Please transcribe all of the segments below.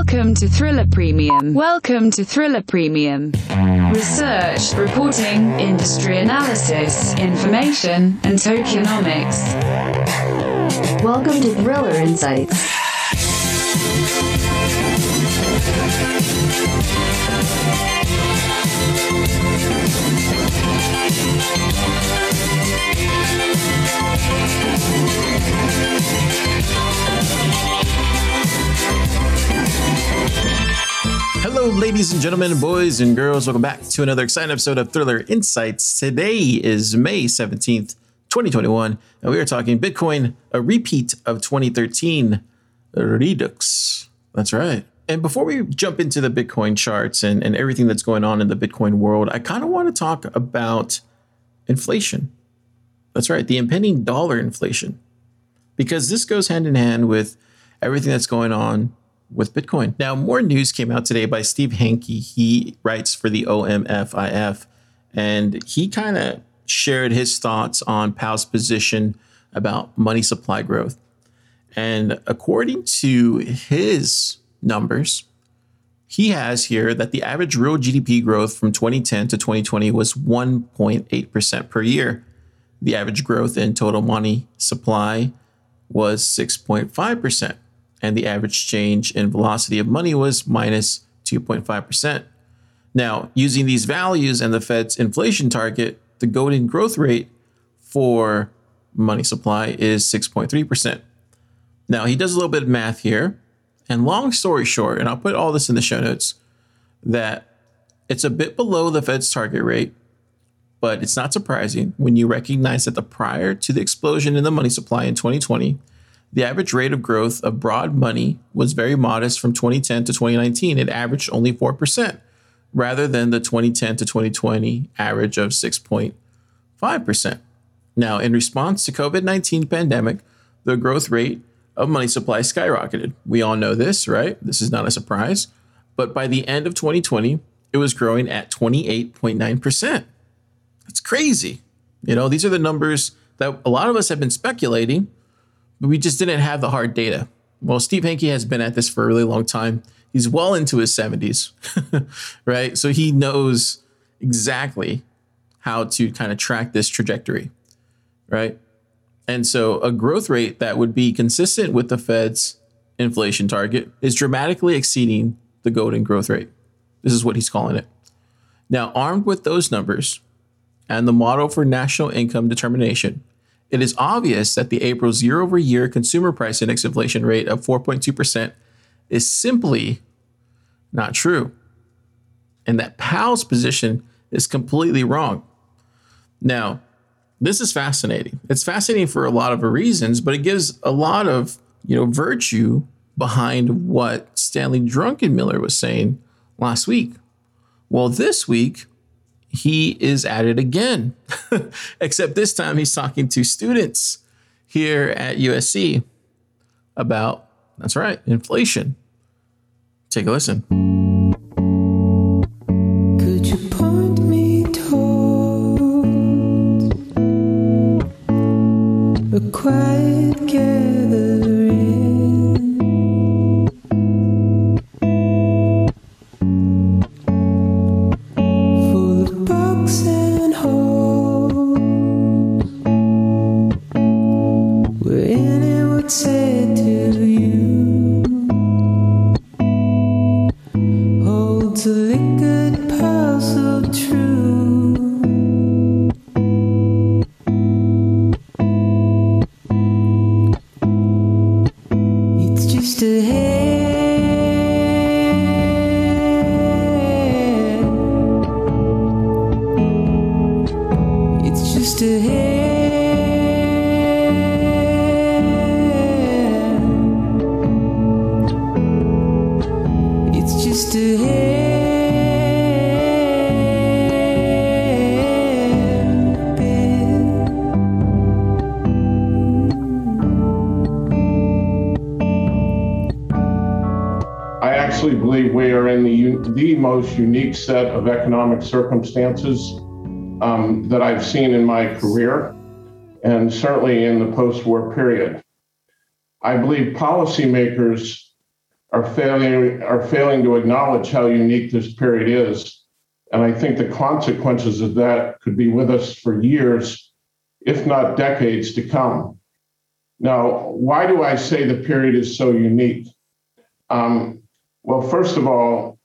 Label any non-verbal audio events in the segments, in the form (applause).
Welcome to Thriller Premium. Welcome to Thriller Premium. Research, reporting, industry analysis, information, and tokenomics. Welcome to Thriller Insights. Hello, ladies and gentlemen, boys and girls. Welcome back to another exciting episode of Thriller Insights. Today is May 17th, 2021, and we are talking Bitcoin, a repeat of 2013 Redux. That's right. And before we jump into the Bitcoin charts and, and everything that's going on in the Bitcoin world, I kind of want to talk about inflation. That's right, the impending dollar inflation. Because this goes hand in hand with everything that's going on with Bitcoin. Now, more news came out today by Steve Hanke. He writes for the OMFIF, and he kind of shared his thoughts on Powell's position about money supply growth. And according to his numbers, he has here that the average real GDP growth from 2010 to 2020 was 1.8% per year. The average growth in total money supply was 6.5% and the average change in velocity of money was minus 2.5%. Now, using these values and the Fed's inflation target, the golden growth rate for money supply is 6.3%. Now, he does a little bit of math here. And long story short, and I'll put all this in the show notes, that it's a bit below the Fed's target rate, but it's not surprising when you recognize that the prior to the explosion in the money supply in 2020, the average rate of growth of broad money was very modest from 2010 to 2019. It averaged only 4%, rather than the 2010 to 2020 average of 6.5%. Now, in response to COVID-19 pandemic, the growth rate of money supply skyrocketed. We all know this, right? This is not a surprise. But by the end of 2020, it was growing at 28.9%. That's crazy. You know, these are the numbers that a lot of us have been speculating we just didn't have the hard data. Well, Steve Hanke has been at this for a really long time. He's well into his 70s, (laughs) right? So he knows exactly how to kind of track this trajectory, right? And so a growth rate that would be consistent with the Fed's inflation target is dramatically exceeding the golden growth rate. This is what he's calling it. Now, armed with those numbers and the model for national income determination, it is obvious that the April year over year consumer price index inflation rate of 4.2% is simply not true. And that Powell's position is completely wrong. Now, this is fascinating. It's fascinating for a lot of reasons, but it gives a lot of, you know, virtue behind what Stanley Druckenmiller was saying last week. Well, this week, he is at it again. (laughs) Except this time he's talking to students here at USC about, that's right, inflation. Take a listen. Actually believe we are in the, the most unique set of economic circumstances um, that I've seen in my career, and certainly in the post war period. I believe policymakers are failing are failing to acknowledge how unique this period is. And I think the consequences of that could be with us for years, if not decades to come. Now, why do I say the period is so unique? Um, well, first of all,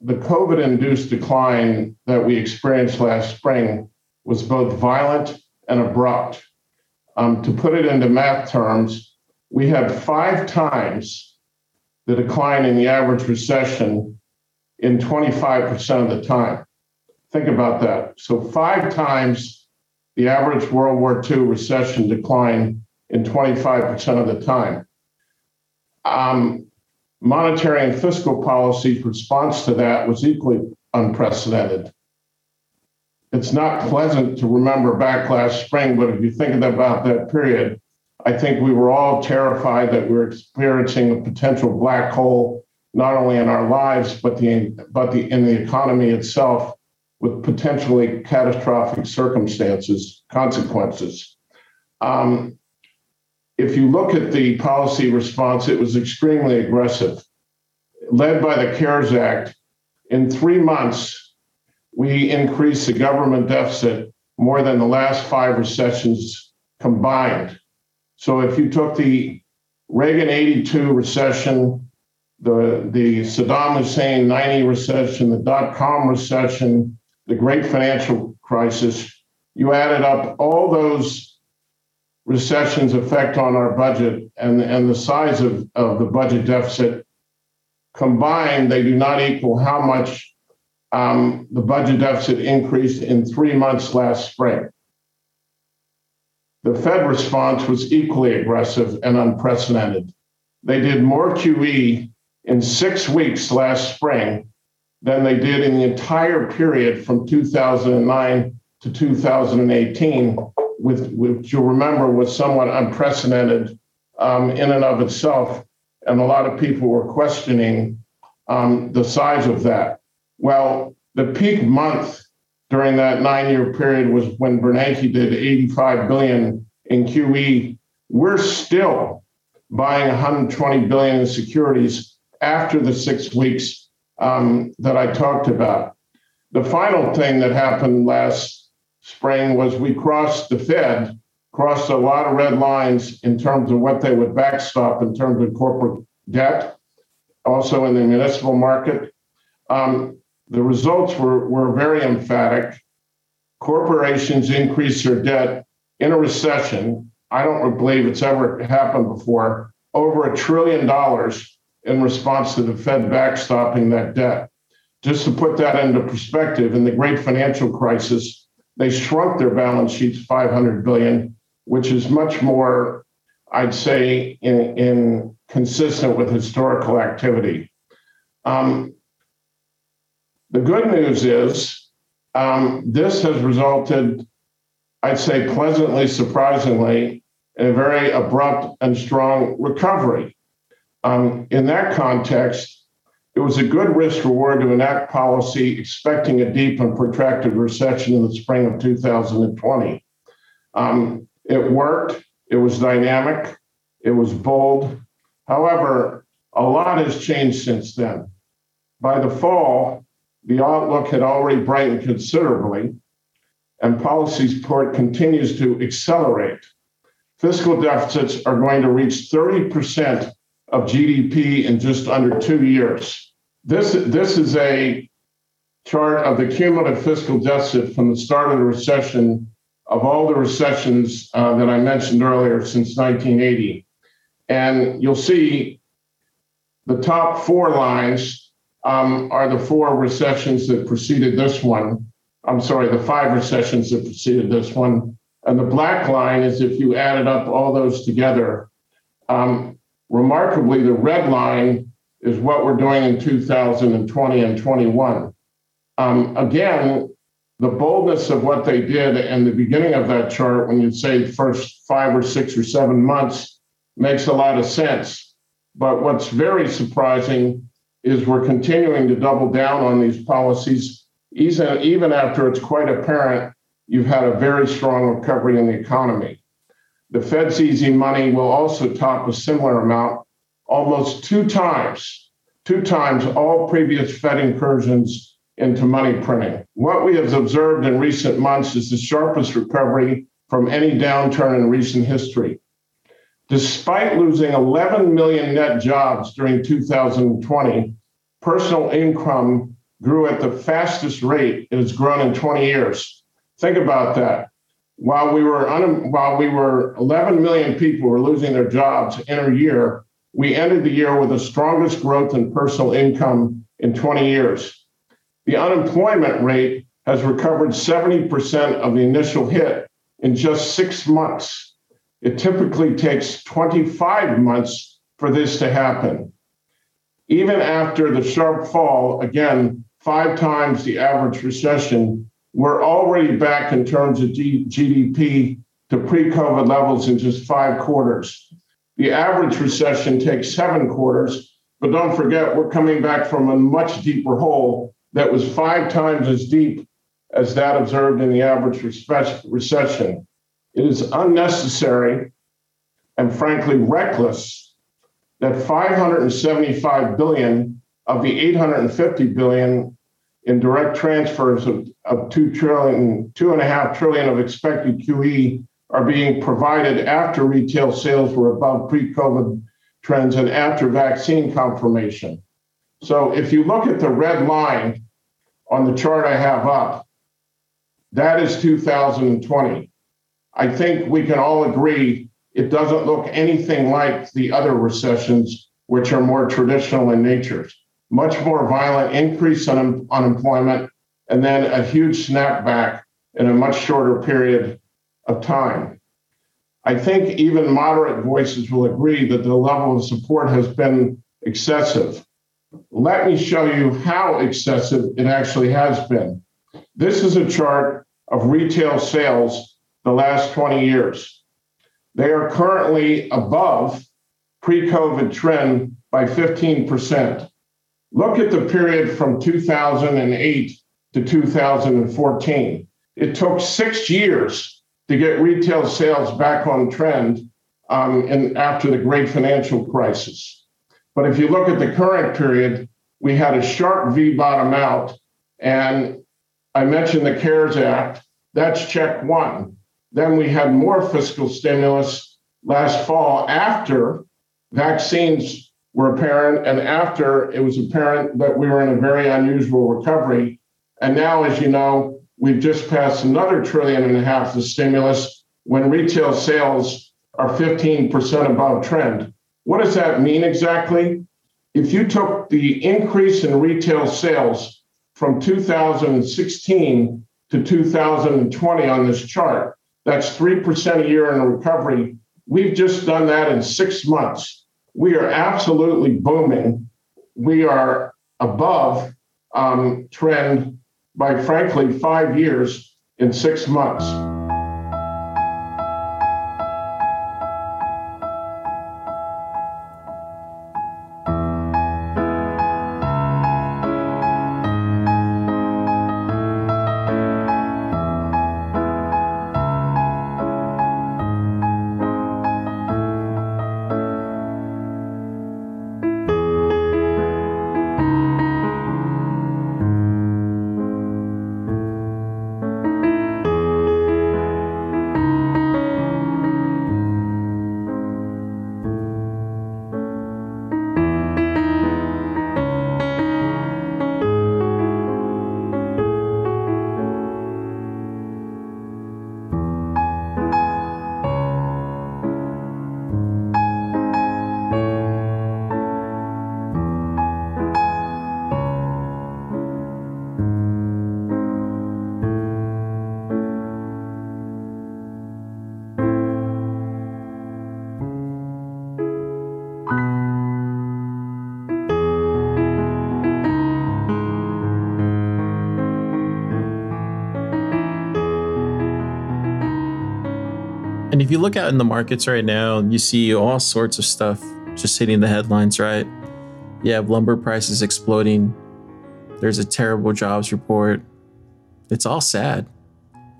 the COVID induced decline that we experienced last spring was both violent and abrupt. Um, to put it into math terms, we had five times the decline in the average recession in 25% of the time. Think about that. So, five times the average World War II recession decline in 25% of the time. Um, monetary and fiscal policy's response to that was equally unprecedented. It's not pleasant to remember back last spring, but if you think about that period, I think we were all terrified that we we're experiencing a potential black hole, not only in our lives, but the but the in the economy itself, with potentially catastrophic circumstances, consequences. Um, if you look at the policy response, it was extremely aggressive. Led by the CARES Act, in three months, we increased the government deficit more than the last five recessions combined. So if you took the Reagan 82 recession, the, the Saddam Hussein 90 recession, the dot com recession, the great financial crisis, you added up all those recession's effect on our budget and, and the size of, of the budget deficit combined, they do not equal how much um, the budget deficit increased in three months last spring. The Fed response was equally aggressive and unprecedented. They did more QE in six weeks last spring than they did in the entire period from 2009 to 2018 with, which you'll remember was somewhat unprecedented um, in and of itself. And a lot of people were questioning um, the size of that. Well, the peak month during that nine-year period was when Bernanke did 85 billion in QE. We're still buying 120 billion in securities after the six weeks um, that I talked about. The final thing that happened last spring was we crossed the Fed, crossed a lot of red lines in terms of what they would backstop in terms of corporate debt, also in the municipal market. Um, the results were, were very emphatic. Corporations increased their debt in a recession. I don't believe it's ever happened before, over a trillion dollars in response to the Fed backstopping that debt. Just to put that into perspective, in the great financial crisis, they shrunk their balance sheets 500 billion, which is much more, I'd say, in, in consistent with historical activity. Um, the good news is um, this has resulted, I'd say, pleasantly surprisingly, in a very abrupt and strong recovery. Um, in that context, it was a good risk reward to enact policy expecting a deep and protracted recession in the spring of 2020. Um, it worked, it was dynamic, it was bold. However, a lot has changed since then. By the fall, the outlook had already brightened considerably, and policy support continues to accelerate. Fiscal deficits are going to reach 30% of GDP in just under two years. This, this is a chart of the cumulative fiscal deficit from the start of the recession of all the recessions uh, that I mentioned earlier since 1980. And you'll see the top four lines um, are the four recessions that preceded this one. I'm sorry, the five recessions that preceded this one. And the black line is if you added up all those together. Um, Remarkably, the red line is what we're doing in 2020 and 21. Um, again, the boldness of what they did and the beginning of that chart, when you say first five or six or seven months, makes a lot of sense. But what's very surprising is we're continuing to double down on these policies, even, even after it's quite apparent you've had a very strong recovery in the economy. The Fed's easy money will also top a similar amount, almost two times, two times all previous Fed incursions into money printing. What we have observed in recent months is the sharpest recovery from any downturn in recent history. Despite losing 11 million net jobs during 2020, personal income grew at the fastest rate it has grown in 20 years. Think about that. While we were un- while we were 11 million people were losing their jobs in a year, we ended the year with the strongest growth in personal income in 20 years. The unemployment rate has recovered 70% of the initial hit in just six months. It typically takes 25 months for this to happen. Even after the sharp fall, again, five times the average recession, we're already back in terms of G- GDP to pre COVID levels in just five quarters. The average recession takes seven quarters, but don't forget, we're coming back from a much deeper hole that was five times as deep as that observed in the average recession. It is unnecessary and frankly reckless that 575 billion of the 850 billion in direct transfers of, of two trillion, two and a half trillion of expected QE are being provided after retail sales were above pre-COVID trends and after vaccine confirmation. So if you look at the red line on the chart I have up, that is 2020. I think we can all agree it doesn't look anything like the other recessions, which are more traditional in nature. Much more violent increase in un- unemployment, and then a huge snapback in a much shorter period of time. I think even moderate voices will agree that the level of support has been excessive. Let me show you how excessive it actually has been. This is a chart of retail sales the last 20 years. They are currently above pre COVID trend by 15%. Look at the period from 2008 to 2014. It took six years to get retail sales back on trend um, in, after the great financial crisis. But if you look at the current period, we had a sharp V bottom out. And I mentioned the CARES Act. That's check one. Then we had more fiscal stimulus last fall after vaccines were apparent and after it was apparent that we were in a very unusual recovery. And now, as you know, we've just passed another trillion and a half of stimulus when retail sales are 15% above trend. What does that mean exactly? If you took the increase in retail sales from 2016 to 2020 on this chart, that's 3% a year in recovery. We've just done that in six months. We are absolutely booming. We are above um, trend by, frankly, five years in six months. You look out in the markets right now, you see all sorts of stuff just hitting the headlines, right? You have lumber prices exploding. There's a terrible jobs report. It's all sad.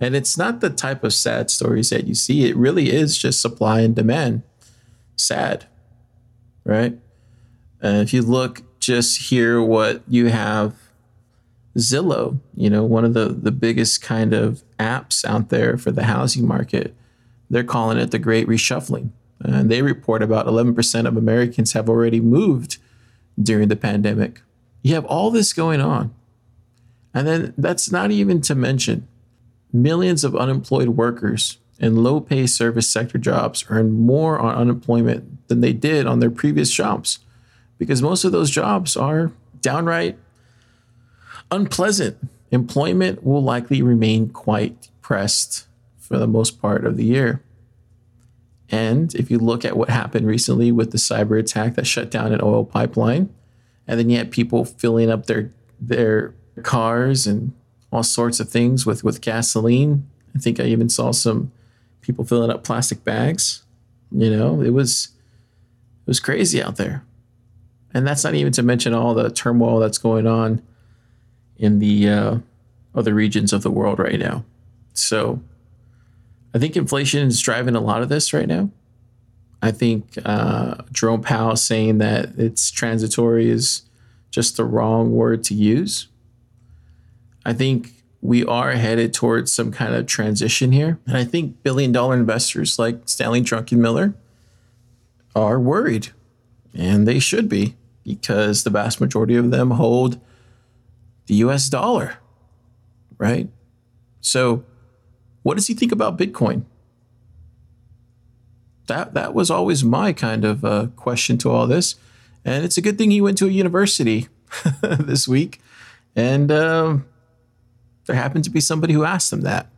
And it's not the type of sad stories that you see. It really is just supply and demand. Sad, right? Uh, if you look just here, what you have Zillow, you know, one of the, the biggest kind of apps out there for the housing market, they're calling it the Great Reshuffling. And they report about 11% of Americans have already moved during the pandemic. You have all this going on. And then that's not even to mention millions of unemployed workers in low pay service sector jobs earn more on unemployment than they did on their previous jobs because most of those jobs are downright unpleasant. Employment will likely remain quite depressed for the most part of the year. And if you look at what happened recently with the cyber attack that shut down an oil pipeline, and then you had people filling up their their cars and all sorts of things with with gasoline. I think I even saw some people filling up plastic bags. You know, it was it was crazy out there. And that's not even to mention all the turmoil that's going on in the uh, other regions of the world right now. So I think inflation is driving a lot of this right now. I think uh, Jerome Powell saying that it's transitory is just the wrong word to use. I think we are headed towards some kind of transition here. And I think billion dollar investors like Stanley Druckenmiller are worried, and they should be because the vast majority of them hold the US dollar, right? So, what does he think about Bitcoin? That that was always my kind of uh, question to all this, and it's a good thing he went to a university (laughs) this week, and um, there happened to be somebody who asked him that.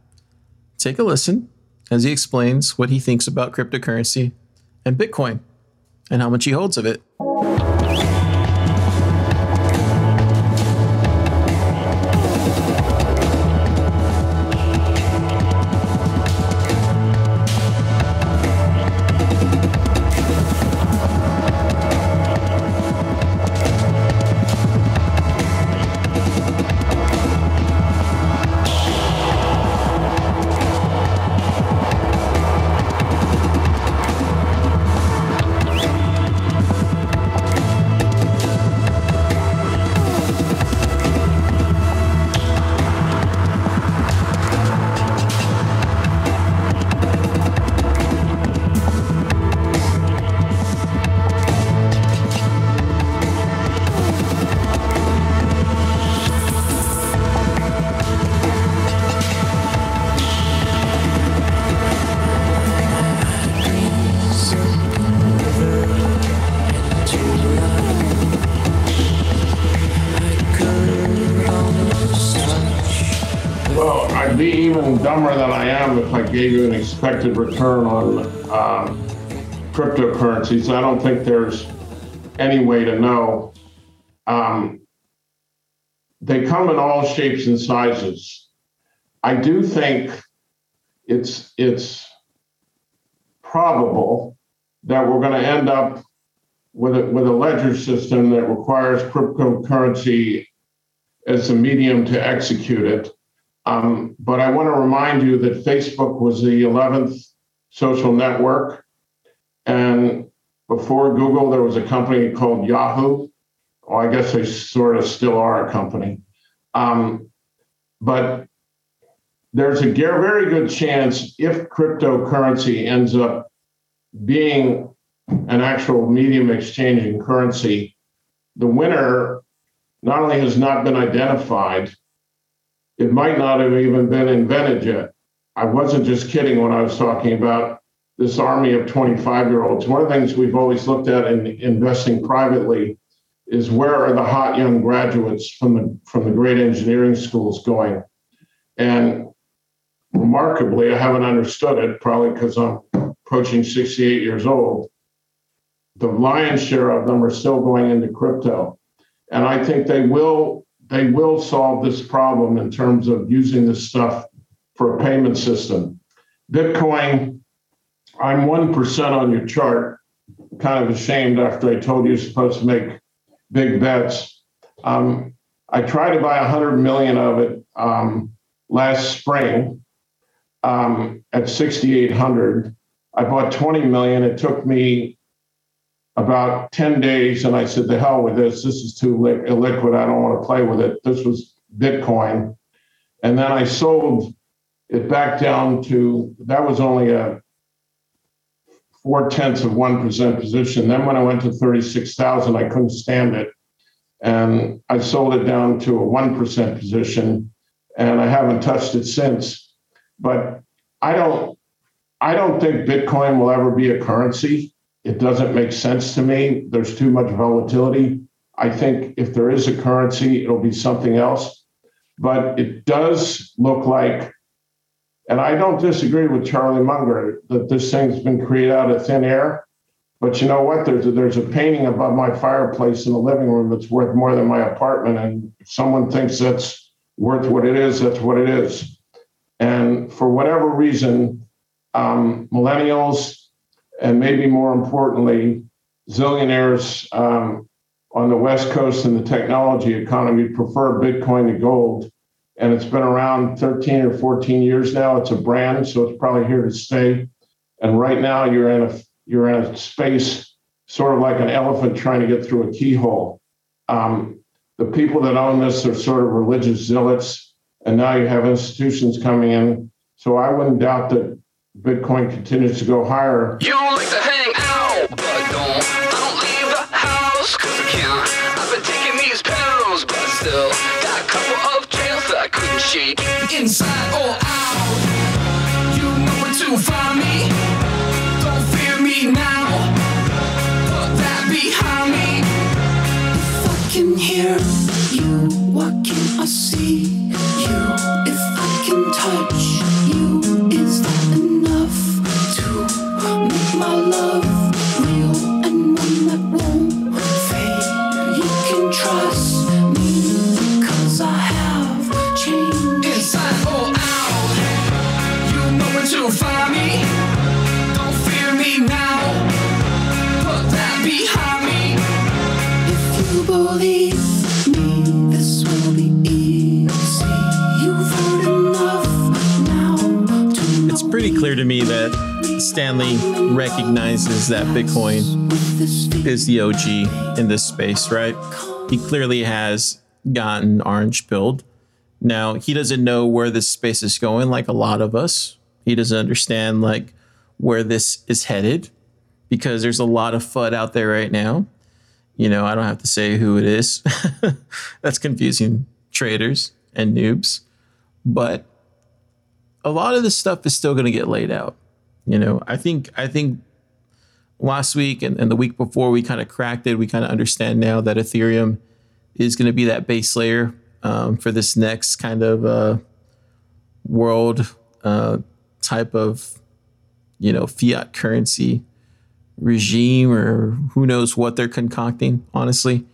Take a listen as he explains what he thinks about cryptocurrency and Bitcoin, and how much he holds of it. Expected return on um, cryptocurrencies. I don't think there's any way to know. Um, they come in all shapes and sizes. I do think it's it's probable that we're going to end up with a, with a ledger system that requires cryptocurrency as a medium to execute it. Um, but I want to remind you that Facebook was the 11th social network. And before Google, there was a company called Yahoo. I guess they sort of still are a company. Um, but there's a very good chance if cryptocurrency ends up being an actual medium exchanging currency, the winner not only has not been identified, it might not have even been invented yet. I wasn't just kidding when I was talking about this army of 25 year olds. One of the things we've always looked at in investing privately is where are the hot young graduates from the from the great engineering schools going? And remarkably, I haven't understood it, probably because I'm approaching 68 years old. The lion's share of them are still going into crypto. And I think they will they will solve this problem in terms of using this stuff for a payment system. Bitcoin, I'm 1% on your chart. Kind of ashamed after I told you you're supposed to make big bets. Um, I tried to buy 100 million of it um, last spring um, at 6,800. I bought 20 million. It took me about 10 days and I said, the hell with this. This is too li- illiquid. I don't want to play with it. This was Bitcoin. And then I sold it back down to, that was only a four tenths of 1% position. Then when I went to 36,000, I couldn't stand it. And I sold it down to a 1% position and I haven't touched it since. But I don't, I don't think Bitcoin will ever be a currency. It doesn't make sense to me. There's too much volatility. I think if there is a currency, it'll be something else. But it does look like, and I don't disagree with Charlie Munger that this thing's been created out of thin air. But you know what? There's a, there's a painting above my fireplace in the living room that's worth more than my apartment. And if someone thinks that's worth what it is, that's what it is. And for whatever reason, um, millennials, and maybe more importantly, zillionaires um, on the West Coast in the technology economy prefer Bitcoin to gold. And it's been around 13 or 14 years now. It's a brand, so it's probably here to stay. And right now, you're in a you're in a space sort of like an elephant trying to get through a keyhole. Um, the people that own this are sort of religious zealots, and now you have institutions coming in. So I wouldn't doubt that Bitcoin continues to go higher. You like to hang out, but don't. I don't leave the house cause I can't. I've been taking these pills, but still got a couple of trails that I couldn't shake. Inside or out, you know where to find me. Don't fear me now. Put that behind me. If I can hear you, what can I see? You, if I can touch It's pretty clear to me that Stanley recognizes that Bitcoin is the OG in this space, right? He clearly has gotten orange pilled. Now, he doesn't know where this space is going like a lot of us. He doesn't understand like where this is headed because there's a lot of FUD out there right now. You know, I don't have to say who it is. (laughs) That's confusing traders and noobs. But a lot of this stuff is still going to get laid out. You know, I think I think last week and, and the week before we kind of cracked it. We kind of understand now that Ethereum is going to be that base layer um, for this next kind of uh, world uh, type of you know fiat currency regime or who knows what they're concocting honestly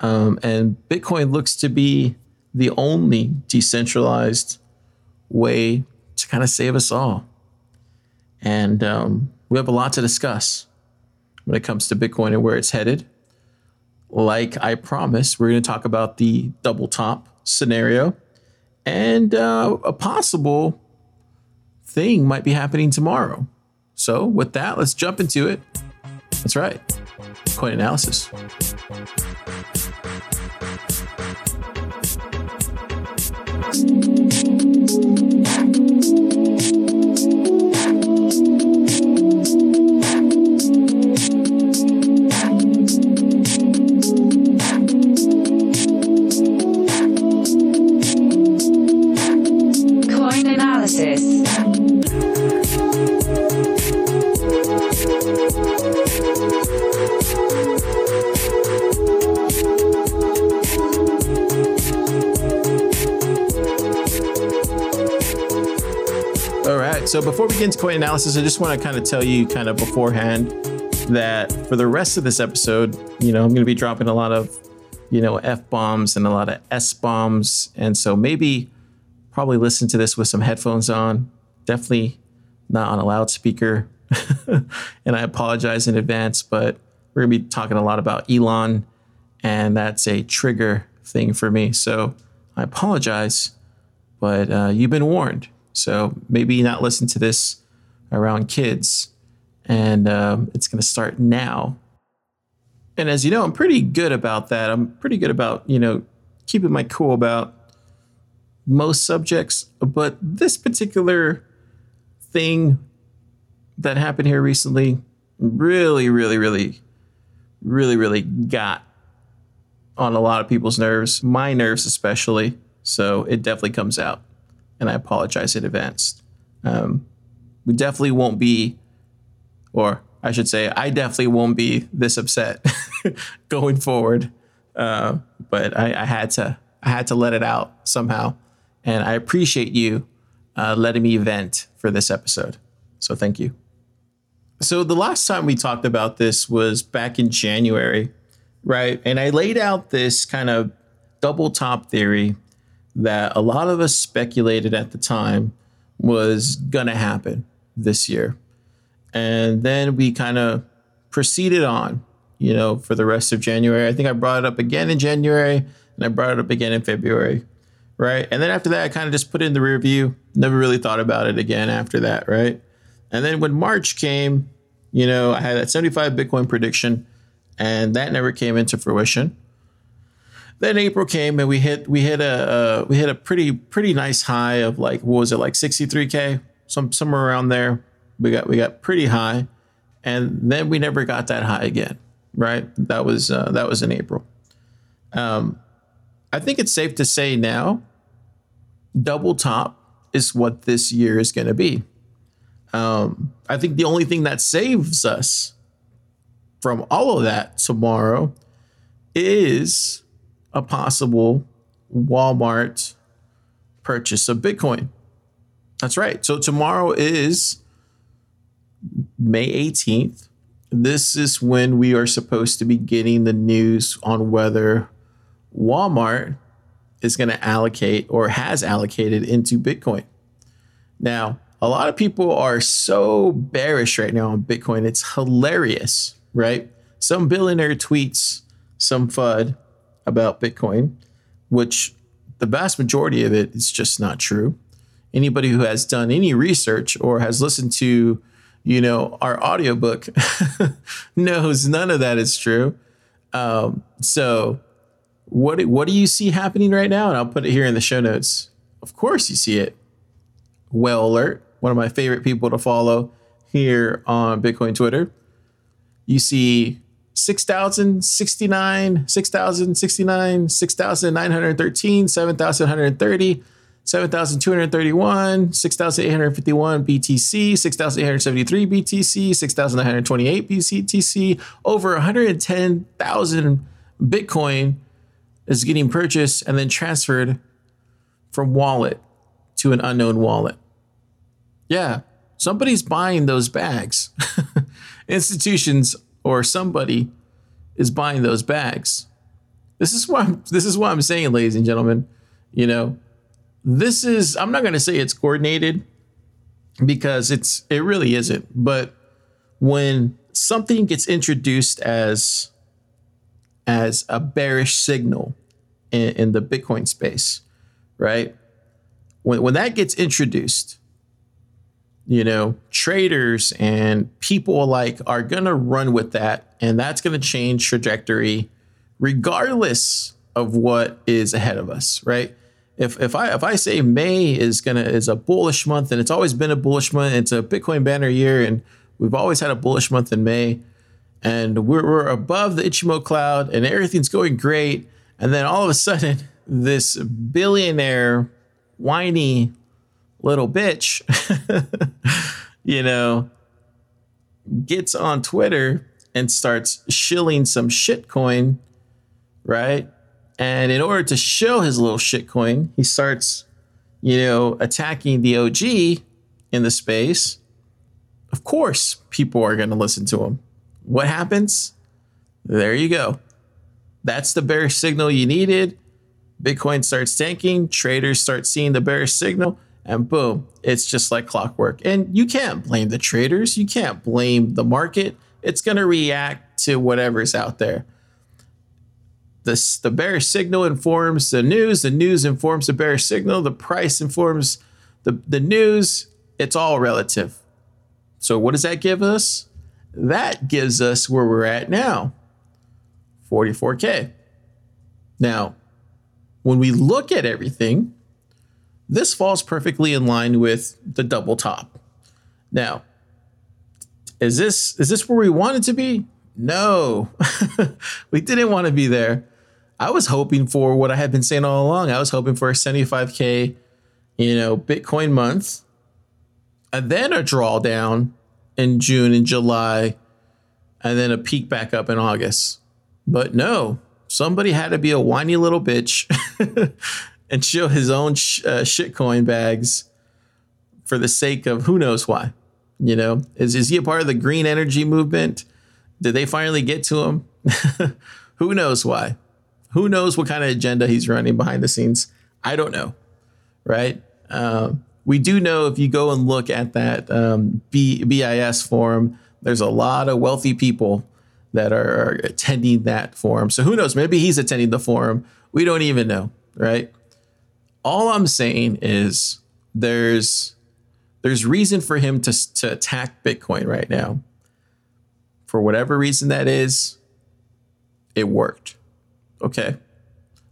um, and bitcoin looks to be the only decentralized way to kind of save us all and um, we have a lot to discuss when it comes to bitcoin and where it's headed. Like i promised we're going to talk about the double top scenario and uh, a possible thing might be happening tomorrow. So with that let's jump into it. That's right coin analysis All right. So before we get into coin analysis, I just want to kind of tell you kind of beforehand that for the rest of this episode, you know, I'm going to be dropping a lot of, you know, F bombs and a lot of S bombs. And so maybe probably listen to this with some headphones on. Definitely not on a loudspeaker. (laughs) and I apologize in advance, but we're going to be talking a lot about Elon, and that's a trigger thing for me. So I apologize, but uh, you've been warned. So maybe not listen to this around kids. And um, it's going to start now. And as you know, I'm pretty good about that. I'm pretty good about, you know, keeping my cool about most subjects. But this particular thing that happened here recently really, really, really, really, really got on a lot of people's nerves, my nerves especially. So it definitely comes out. And I apologize in advance. Um, we definitely won't be, or I should say, I definitely won't be this upset (laughs) going forward. Uh, but I, I, had to, I had to let it out somehow, and I appreciate you uh, letting me vent for this episode. So thank you. So the last time we talked about this was back in January, right? And I laid out this kind of double top theory that a lot of us speculated at the time was going to happen this year. And then we kind of proceeded on, you know, for the rest of January. I think I brought it up again in January and I brought it up again in February, right? And then after that, I kind of just put it in the rear view, never really thought about it again after that, right? And then when March came, you know, I had that 75 Bitcoin prediction and that never came into fruition. Then April came and we hit we hit a uh, we hit a pretty pretty nice high of like what was it like 63k some somewhere around there. We got we got pretty high, and then we never got that high again. Right? That was uh, that was in April. Um, I think it's safe to say now, double top is what this year is going to be. Um, I think the only thing that saves us from all of that tomorrow is a possible Walmart purchase of Bitcoin. That's right. So tomorrow is May 18th. This is when we are supposed to be getting the news on whether Walmart is going to allocate or has allocated into Bitcoin. Now, a lot of people are so bearish right now on Bitcoin. It's hilarious, right? Some billionaire tweets some FUD about Bitcoin, which the vast majority of it is just not true. Anybody who has done any research or has listened to, you know, our audiobook (laughs) knows none of that is true. Um, so what what do you see happening right now? And I'll put it here in the show notes. Of course you see it. Whale Alert, one of my favorite people to follow here on Bitcoin Twitter. You see 6,069, 6,069, 6,913, 7,130, 7,231, 6,851 BTC, 6,873 BTC, 6,928 BTC, over 110,000 Bitcoin is getting purchased and then transferred from wallet to an unknown wallet. Yeah, somebody's buying those bags. (laughs) Institutions or somebody is buying those bags. This is why I'm, (laughs) this is what I'm saying, ladies and gentlemen. You know, this is I'm not going to say it's coordinated because it's it really isn't. But when something gets introduced as as a bearish signal in, in the Bitcoin space, right? When when that gets introduced, you know, traders and people alike are going to run with that. And that's going to change trajectory regardless of what is ahead of us, right? If, if I if I say May is gonna is a bullish month and it's always been a bullish month, it's a Bitcoin banner year, and we've always had a bullish month in May, and we're, we're above the Ichimoku cloud and everything's going great, and then all of a sudden (laughs) this billionaire whiny little bitch, (laughs) you know, gets on Twitter and starts shilling some shitcoin, right? And in order to show his little shitcoin, he starts, you know, attacking the OG in the space. Of course, people are going to listen to him. What happens? There you go. That's the bearish signal you needed. Bitcoin starts tanking. Traders start seeing the bearish signal and boom, it's just like clockwork. And you can't blame the traders, you can't blame the market. It's going to react to whatever's out there. This, the bearish signal informs the news, the news informs the bearish signal, the price informs the, the news. It's all relative. So, what does that give us? That gives us where we're at now. 44K. Now, when we look at everything, this falls perfectly in line with the double top. Now, is this is this where we wanted to be? No. (laughs) we didn't want to be there. I was hoping for what I had been saying all along. I was hoping for a 75k, you know, Bitcoin month, and then a drawdown in June and July, and then a peak back up in August. But no, somebody had to be a whiny little bitch (laughs) and show his own sh- uh, shitcoin bags for the sake of who knows why. You know, is, is he a part of the green energy movement? Did they finally get to him? (laughs) who knows why? Who knows what kind of agenda he's running behind the scenes? I don't know. Right. Um, we do know if you go and look at that um, B- BIS forum, there's a lot of wealthy people that are, attending that forum. So who knows? Maybe he's attending the forum. We don't even know, right? All I'm saying is there's there's reason for him to to attack Bitcoin right now. For whatever reason that is, it worked. Okay.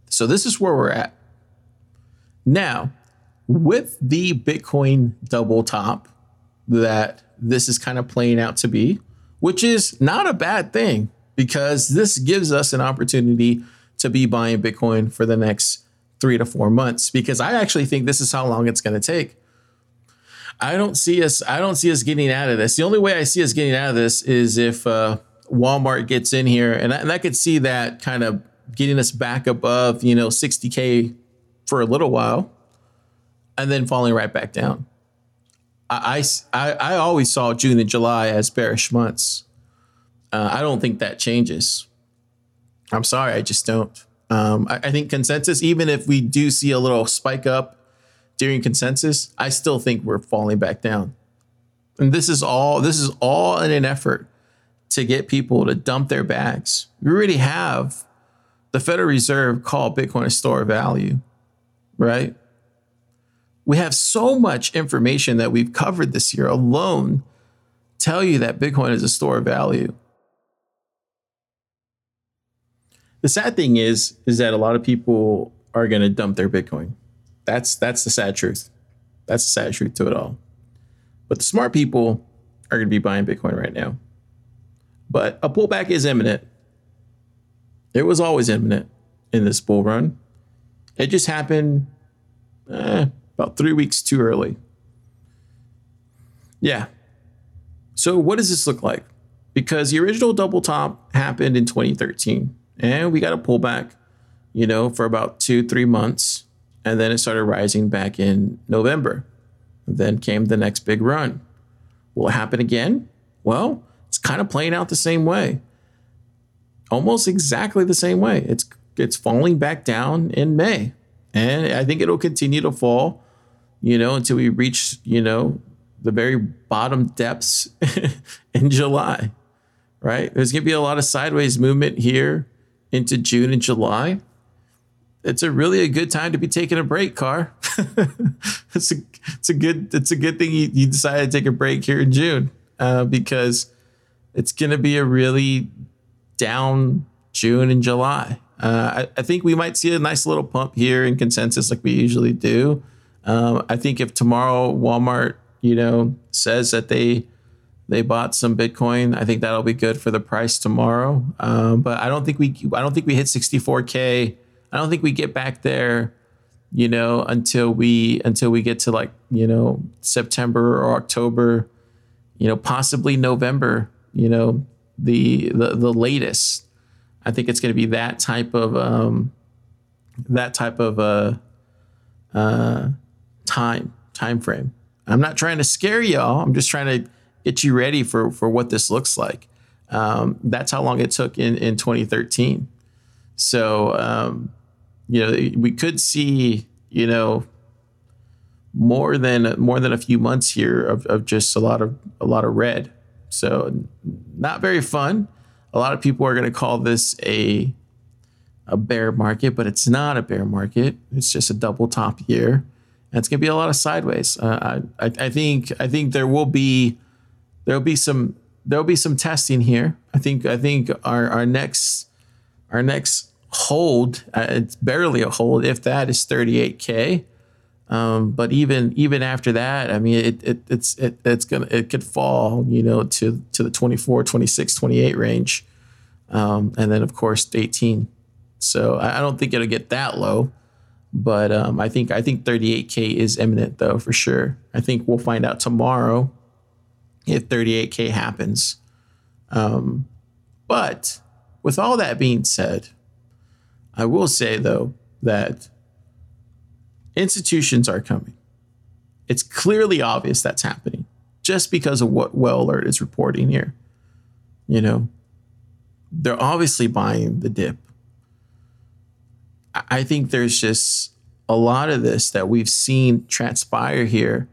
So this is where we're at. Now, with the Bitcoin double top that this is kind of playing out to be, which is not a bad thing because this gives us an opportunity to be buying Bitcoin for the next three to four months. Because I actually think this is how long it's going to take. I don't see us. I don't see us getting out of this. The only way I see us getting out of this is if uh, Walmart gets in here, and I, and I could see that kind of getting us back above, you know, 60k for a little while, and then falling right back down. I, I, I always saw June and July as bearish months. Uh, I don't think that changes. I'm sorry, I just don't. Um, I, I think consensus, even if we do see a little spike up during consensus, I still think we're falling back down. And this is all this is all in an effort to get people to dump their bags. We already have the Federal Reserve call Bitcoin a store of value, right? We have so much information that we've covered this year alone tell you that Bitcoin is a store of value. The sad thing is, is that a lot of people are going to dump their Bitcoin. That's that's the sad truth. That's the sad truth to it all. But the smart people are going to be buying Bitcoin right now. But a pullback is imminent. It was always imminent in this bull run. It just happened eh, about three weeks too early. Yeah. So, what does this look like? Because the original double top happened in 2013, and we got a pullback, you know, for about two, three months. And then it started rising back in November. And then came the next big run. Will it happen again? Well, it's kind of playing out the same way. Almost exactly the same way. It's it's falling back down in May. And I think it'll continue to fall you know, until we reach, you know, the very bottom depths (laughs) in July, right? There's going to be a lot of sideways movement here into June and July. It's a really a good time to be taking a break, car. (laughs) it's a it's a good it's a good thing you, you decided to take a break here in June uh, because it's going to be a really down June and July. Uh, I, I think we might see a nice little pump here in consensus like we usually do. Um, I think if tomorrow Walmart, you know, says that they they bought some Bitcoin, I think that'll be good for the price tomorrow. Um, but I don't think we I don't think we hit 64k. I don't think we get back there, you know, until we until we get to like you know September or October, you know, possibly November. You know, the the the latest. I think it's going to be that type of um, that type of uh, uh, time time frame. I'm not trying to scare y'all. I'm just trying to get you ready for for what this looks like. Um, that's how long it took in in 2013. So um, you know we could see you know more than more than a few months here of, of just a lot of a lot of red. So not very fun. A lot of people are going to call this a a bear market, but it's not a bear market. It's just a double top year. And it's going to be a lot of sideways. Uh, I, I think I think there will be there'll be some there'll be some testing here. I think I think our our next our next hold, uh, it's barely a hold, if that is 38k. Um, but even even after that, I mean, it, it it's it, it's gonna it could fall, you know, to to the 24, 26, 28 range, um, and then of course 18. So I, I don't think it'll get that low, but um, I think I think 38k is imminent though for sure. I think we'll find out tomorrow if 38k happens. Um, but with all that being said, I will say though that institutions are coming. It's clearly obvious that's happening just because of what Whale Alert is reporting here. You know, they're obviously buying the dip. I- think there's just a lot of this that we've seen transpire here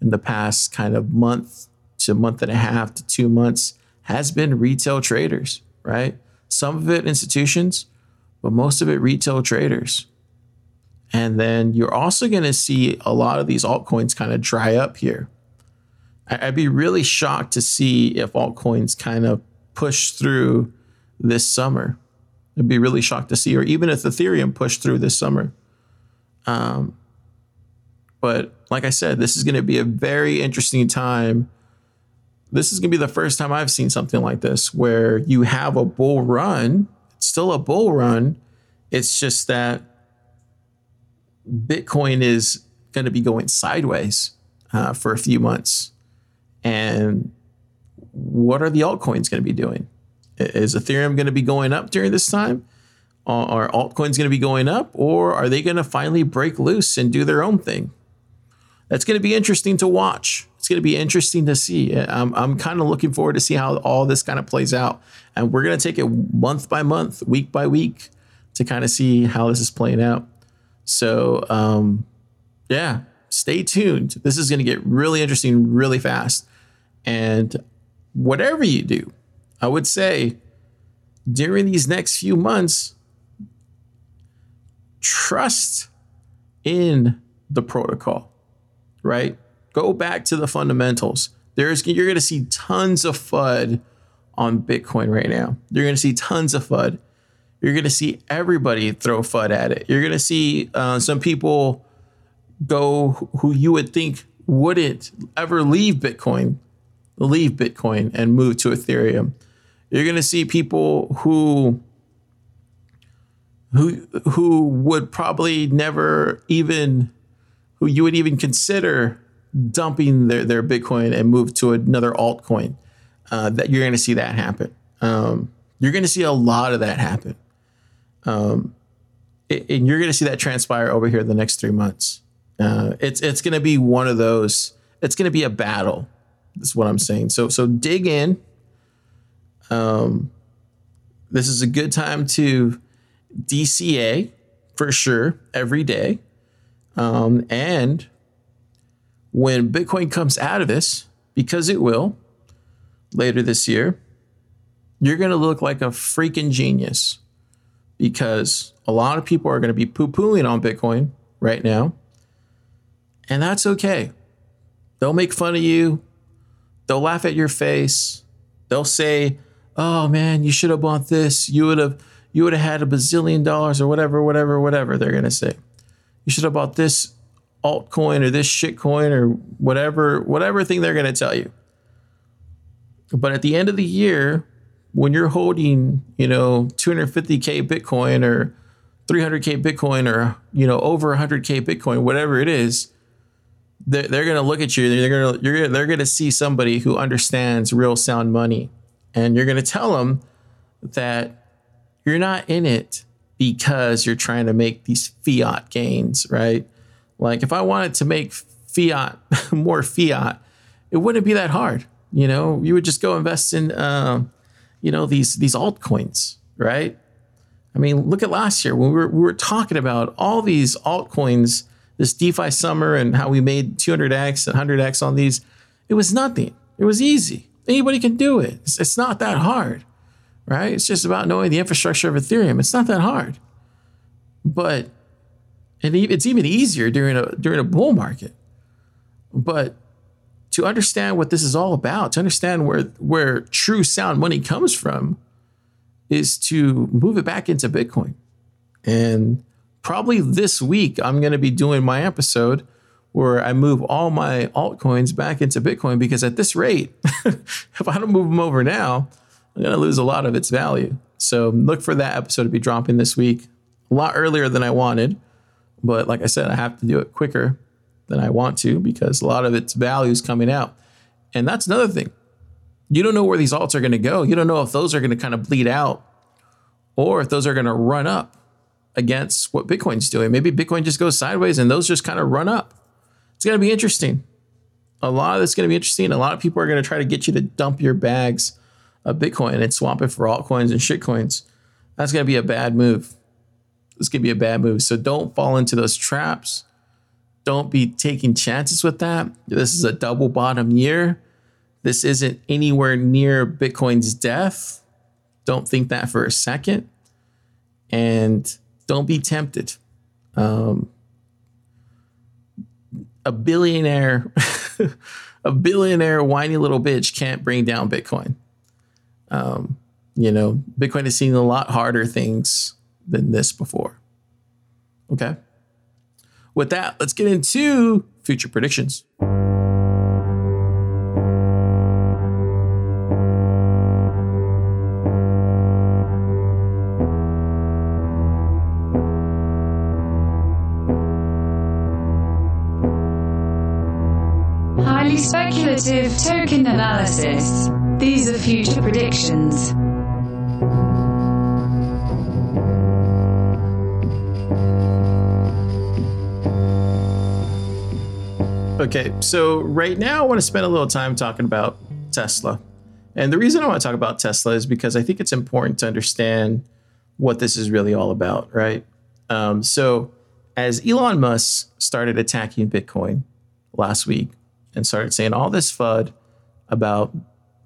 in the past kind of month to month and a half to two months has been retail traders, right? Some of it institutions, but most of it retail traders. And then you're also going to see a lot of these altcoins kind of dry up here. I'd be really shocked to see if altcoins kind of push through this summer. I'd be really shocked to see, or even if Ethereum pushed through this summer. Um, but like I said, this is going to be a very interesting time. This is going to be the first time I've seen something like this where you have a bull run. It's still a bull run. It's just that Bitcoin is going to be going sideways uh, for a few months. And what are the altcoins going to be doing? Is Ethereum going to be going up during this time? Are altcoins going to be going up, or are they going to finally break loose and do their own thing? That's going to be interesting to watch. It's going to be interesting to see. I'm, I'm kind of looking forward to see how all this kind of plays out. And we're going to take it month by month, week by week to kind of see how this is playing out. So, um, yeah, stay tuned. This is going to get really interesting really fast. And whatever you do, I would say during these next few months, trust in the protocol, right? Go back to the fundamentals. There's you're going to see tons of FUD on Bitcoin right now. You're going to see tons of FUD. You're going to see everybody throw FUD at it. You're going to see uh, some people go who you would think wouldn't ever leave Bitcoin, leave Bitcoin and move to Ethereum. You're going to see people who who who would probably never even who you would even consider dumping their, their Bitcoin and move to another altcoin. Uh, that you're going to see that happen. Um, you're going to see a lot of that happen. Um, and you're going to see that transpire over here the next three months. Uh, it's it's going to be one of those. It's going to be a battle. That's what I'm saying. So so dig in. Um, this is a good time to DCA for sure every day. Um, and when Bitcoin comes out of this, because it will later this year, you're going to look like a freaking genius because a lot of people are going to be poo pooing on Bitcoin right now. And that's okay. They'll make fun of you, they'll laugh at your face, they'll say, oh man, you should have bought this. You would have you would have had a bazillion dollars or whatever, whatever, whatever they're gonna say. You should have bought this altcoin or this shitcoin or whatever, whatever thing they're gonna tell you. But at the end of the year, when you're holding, you know, 250k Bitcoin or 300k Bitcoin or you know over 100k Bitcoin, whatever it is, they're, they're gonna look at you. They're gonna you're gonna, they're gonna see somebody who understands real sound money, and you're gonna tell them that you're not in it because you're trying to make these fiat gains, right? Like if I wanted to make fiat (laughs) more fiat, it wouldn't be that hard. You know, you would just go invest in, um, you know, these these altcoins, right? I mean, look at last year when we were we were talking about all these altcoins, this DeFi summer, and how we made 200x and 100x on these. It was nothing. It was easy. Anybody can do it. It's, it's not that hard, right? It's just about knowing the infrastructure of Ethereum. It's not that hard, but and it's even easier during a during a bull market. But to understand what this is all about, to understand where where true sound money comes from, is to move it back into Bitcoin. And probably this week, I'm going to be doing my episode where I move all my altcoins back into Bitcoin because at this rate, (laughs) if I don't move them over now, I'm going to lose a lot of its value. So look for that episode to be dropping this week, a lot earlier than I wanted. But like I said, I have to do it quicker than I want to because a lot of its value is coming out. And that's another thing. You don't know where these alts are going to go. You don't know if those are going to kind of bleed out or if those are going to run up against what Bitcoin's doing. Maybe Bitcoin just goes sideways and those just kind of run up. It's going to be interesting. A lot of it's going to be interesting. A lot of people are going to try to get you to dump your bags of Bitcoin and swap it for altcoins and shitcoins. That's going to be a bad move. It's going to be a bad move. So don't fall into those traps. Don't be taking chances with that. This is a double bottom year. This isn't anywhere near Bitcoin's death. Don't think that for a second. And don't be tempted. Um, a billionaire, (laughs) a billionaire whiny little bitch can't bring down Bitcoin. Um, you know, Bitcoin has seen a lot harder things than this before. Okay. With that, let's get into future predictions. Highly speculative token analysis. These are future predictions. Okay, so right now I want to spend a little time talking about Tesla. And the reason I want to talk about Tesla is because I think it's important to understand what this is really all about, right? Um, so, as Elon Musk started attacking Bitcoin last week and started saying all this FUD about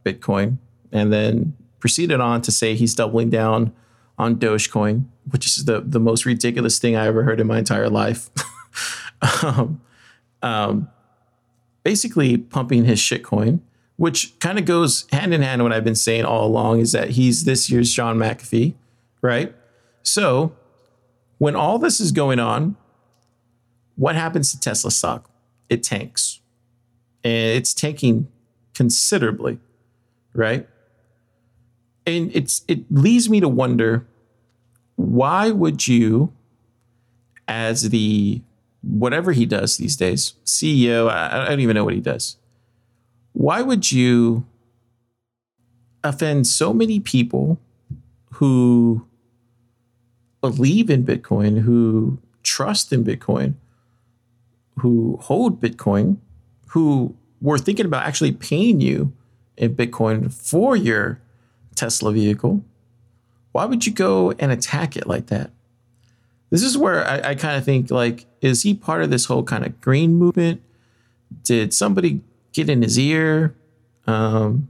Bitcoin, and then proceeded on to say he's doubling down on Dogecoin, which is the, the most ridiculous thing I ever heard in my entire life. (laughs) um, um, basically pumping his shitcoin, which kind of goes hand in hand with what I've been saying all along is that he's this year's John McAfee, right? So when all this is going on, what happens to Tesla stock? It tanks. And it's tanking considerably, right? And it's it leads me to wonder why would you as the whatever he does these days, CEO, I, I don't even know what he does. Why would you offend so many people who believe in Bitcoin, who trust in Bitcoin, who hold Bitcoin, who were thinking about actually paying you in Bitcoin for your Tesla vehicle? Why would you go and attack it like that? This is where I, I kind of think like, is he part of this whole kind of green movement? Did somebody get in his ear? Um,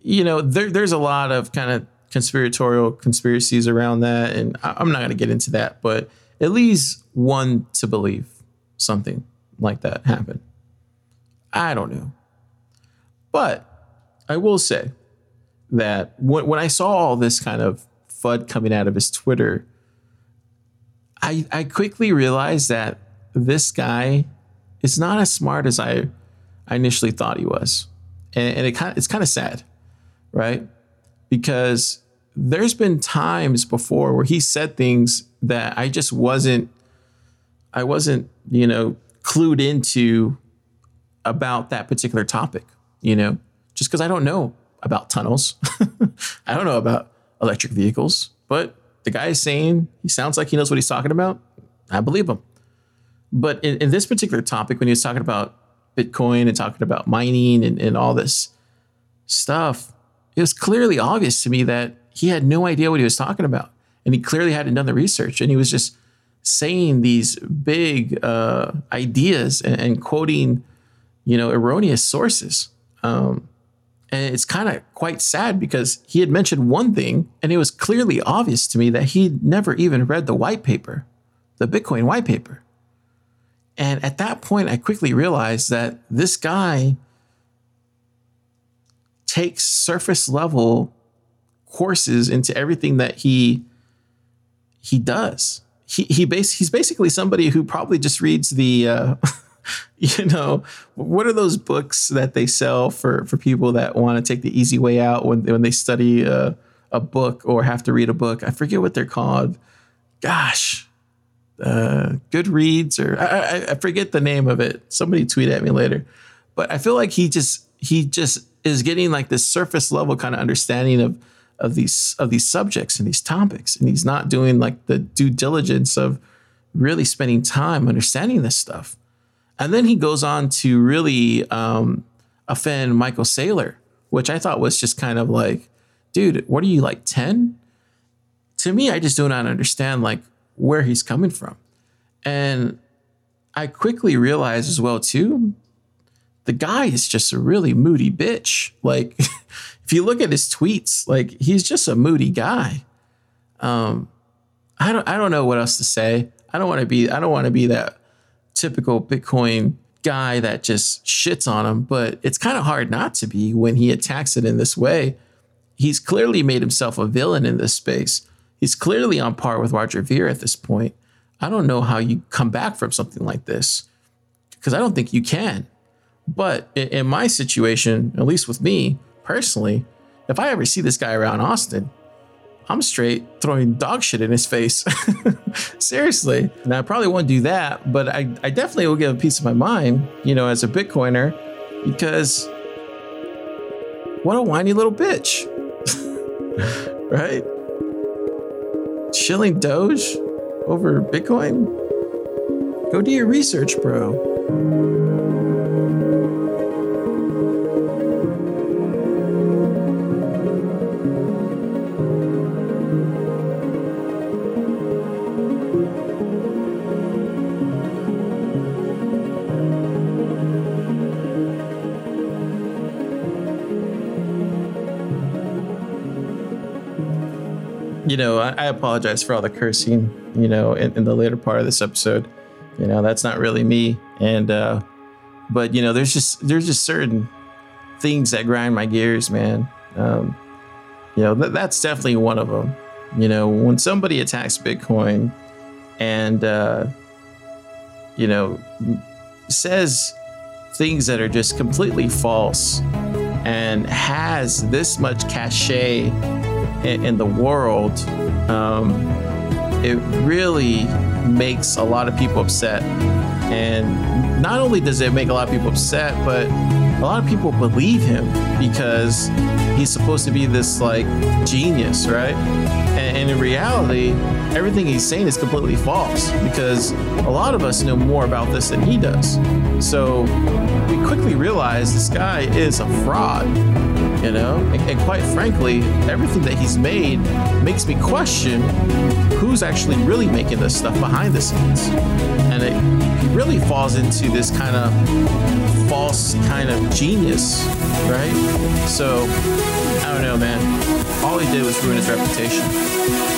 you know, there, there's a lot of kind of conspiratorial conspiracies around that, and I, I'm not going to get into that, but at least one to believe something like that happened. I don't know, but I will say that when, when I saw all this kind of FUD coming out of his Twitter I, I quickly realized that this guy is not as smart as I, I initially thought he was. And, and it kind of, it's kind of sad, right? Because there's been times before where he said things that I just wasn't, I wasn't, you know, clued into about that particular topic, you know, just because I don't know about tunnels. (laughs) I don't know about electric vehicles, but the guy is saying he sounds like he knows what he's talking about. I believe him. But in, in this particular topic, when he was talking about Bitcoin and talking about mining and, and all this stuff, it was clearly obvious to me that he had no idea what he was talking about. And he clearly hadn't done the research. And he was just saying these big uh, ideas and, and, quoting, you know, erroneous sources. Um, and it's kind of quite sad because he had mentioned one thing, and it was clearly obvious to me that he'd never even read the white paper, the Bitcoin white paper. And at that point, I quickly realized that this guy takes surface level courses into everything that he he does. He he base he's basically somebody who probably just reads the uh, (laughs) (laughs) you know what are those books that they sell for for people that want to take the easy way out when when they study a, a book or have to read a book. I forget what they're called. Gosh, uh, Goodreads or I, I, I forget the name of it. Somebody tweet at me later. But I feel like he just he just is getting like this surface level kind of understanding of of these of these subjects and these topics, and he's not doing like the due diligence of really spending time understanding this stuff. And then he goes on to really um, offend Michael Saylor, which I thought was just kind of like, dude, what are you like ten? To me, I just do not understand like where he's coming from, and I quickly realized as well too the guy is just a really moody bitch. Like, (laughs) if you look at his tweets, like he's just a moody guy. Um, I don't I don't know what else to say. I don't want to be I don't want to be that typical Bitcoin guy that just shits on him, but it's kind of hard not to be when he attacks it in this way. He's clearly made himself a villain in this space. He's clearly on par with Roger Ver at this point. I don't know how you come back from something like this because I don't think you can. But in my situation, at least with me personally, if I ever see this guy around Austin, I'm straight throwing dog shit in his face. (laughs) Seriously. Now, I probably won't do that, but I, I definitely will give a piece of my mind, you know, as a Bitcoiner, because what a whiny little bitch. (laughs) right? Shilling Doge over Bitcoin? Go do your research, bro. You know, I, I, apologize for all the cursing, you know, in, in, the later part of this episode. You know, that's not really me. And, uh, but you know, there's just, there's just certain things that grind my gears, man. Um, you know, th- that's definitely one of them. You know, when somebody attacks Bitcoin and, uh, you know, says things that are just completely false and has this much cachet in, in the world, um, it really makes a lot of people upset. And not only does it make a lot of people upset, but a lot of people believe him because he's supposed to be this like genius, right? And, and, in reality, everything he's saying is completely false because a lot of us know more about this than he does. So we quickly realize this guy is a fraud you know? And, and, quite frankly, everything that he's made makes me question who's actually really making this stuff behind the scenes. And it really falls into this kind of false kind of genius, right? So, I don't know, man. All he did was ruin his reputation.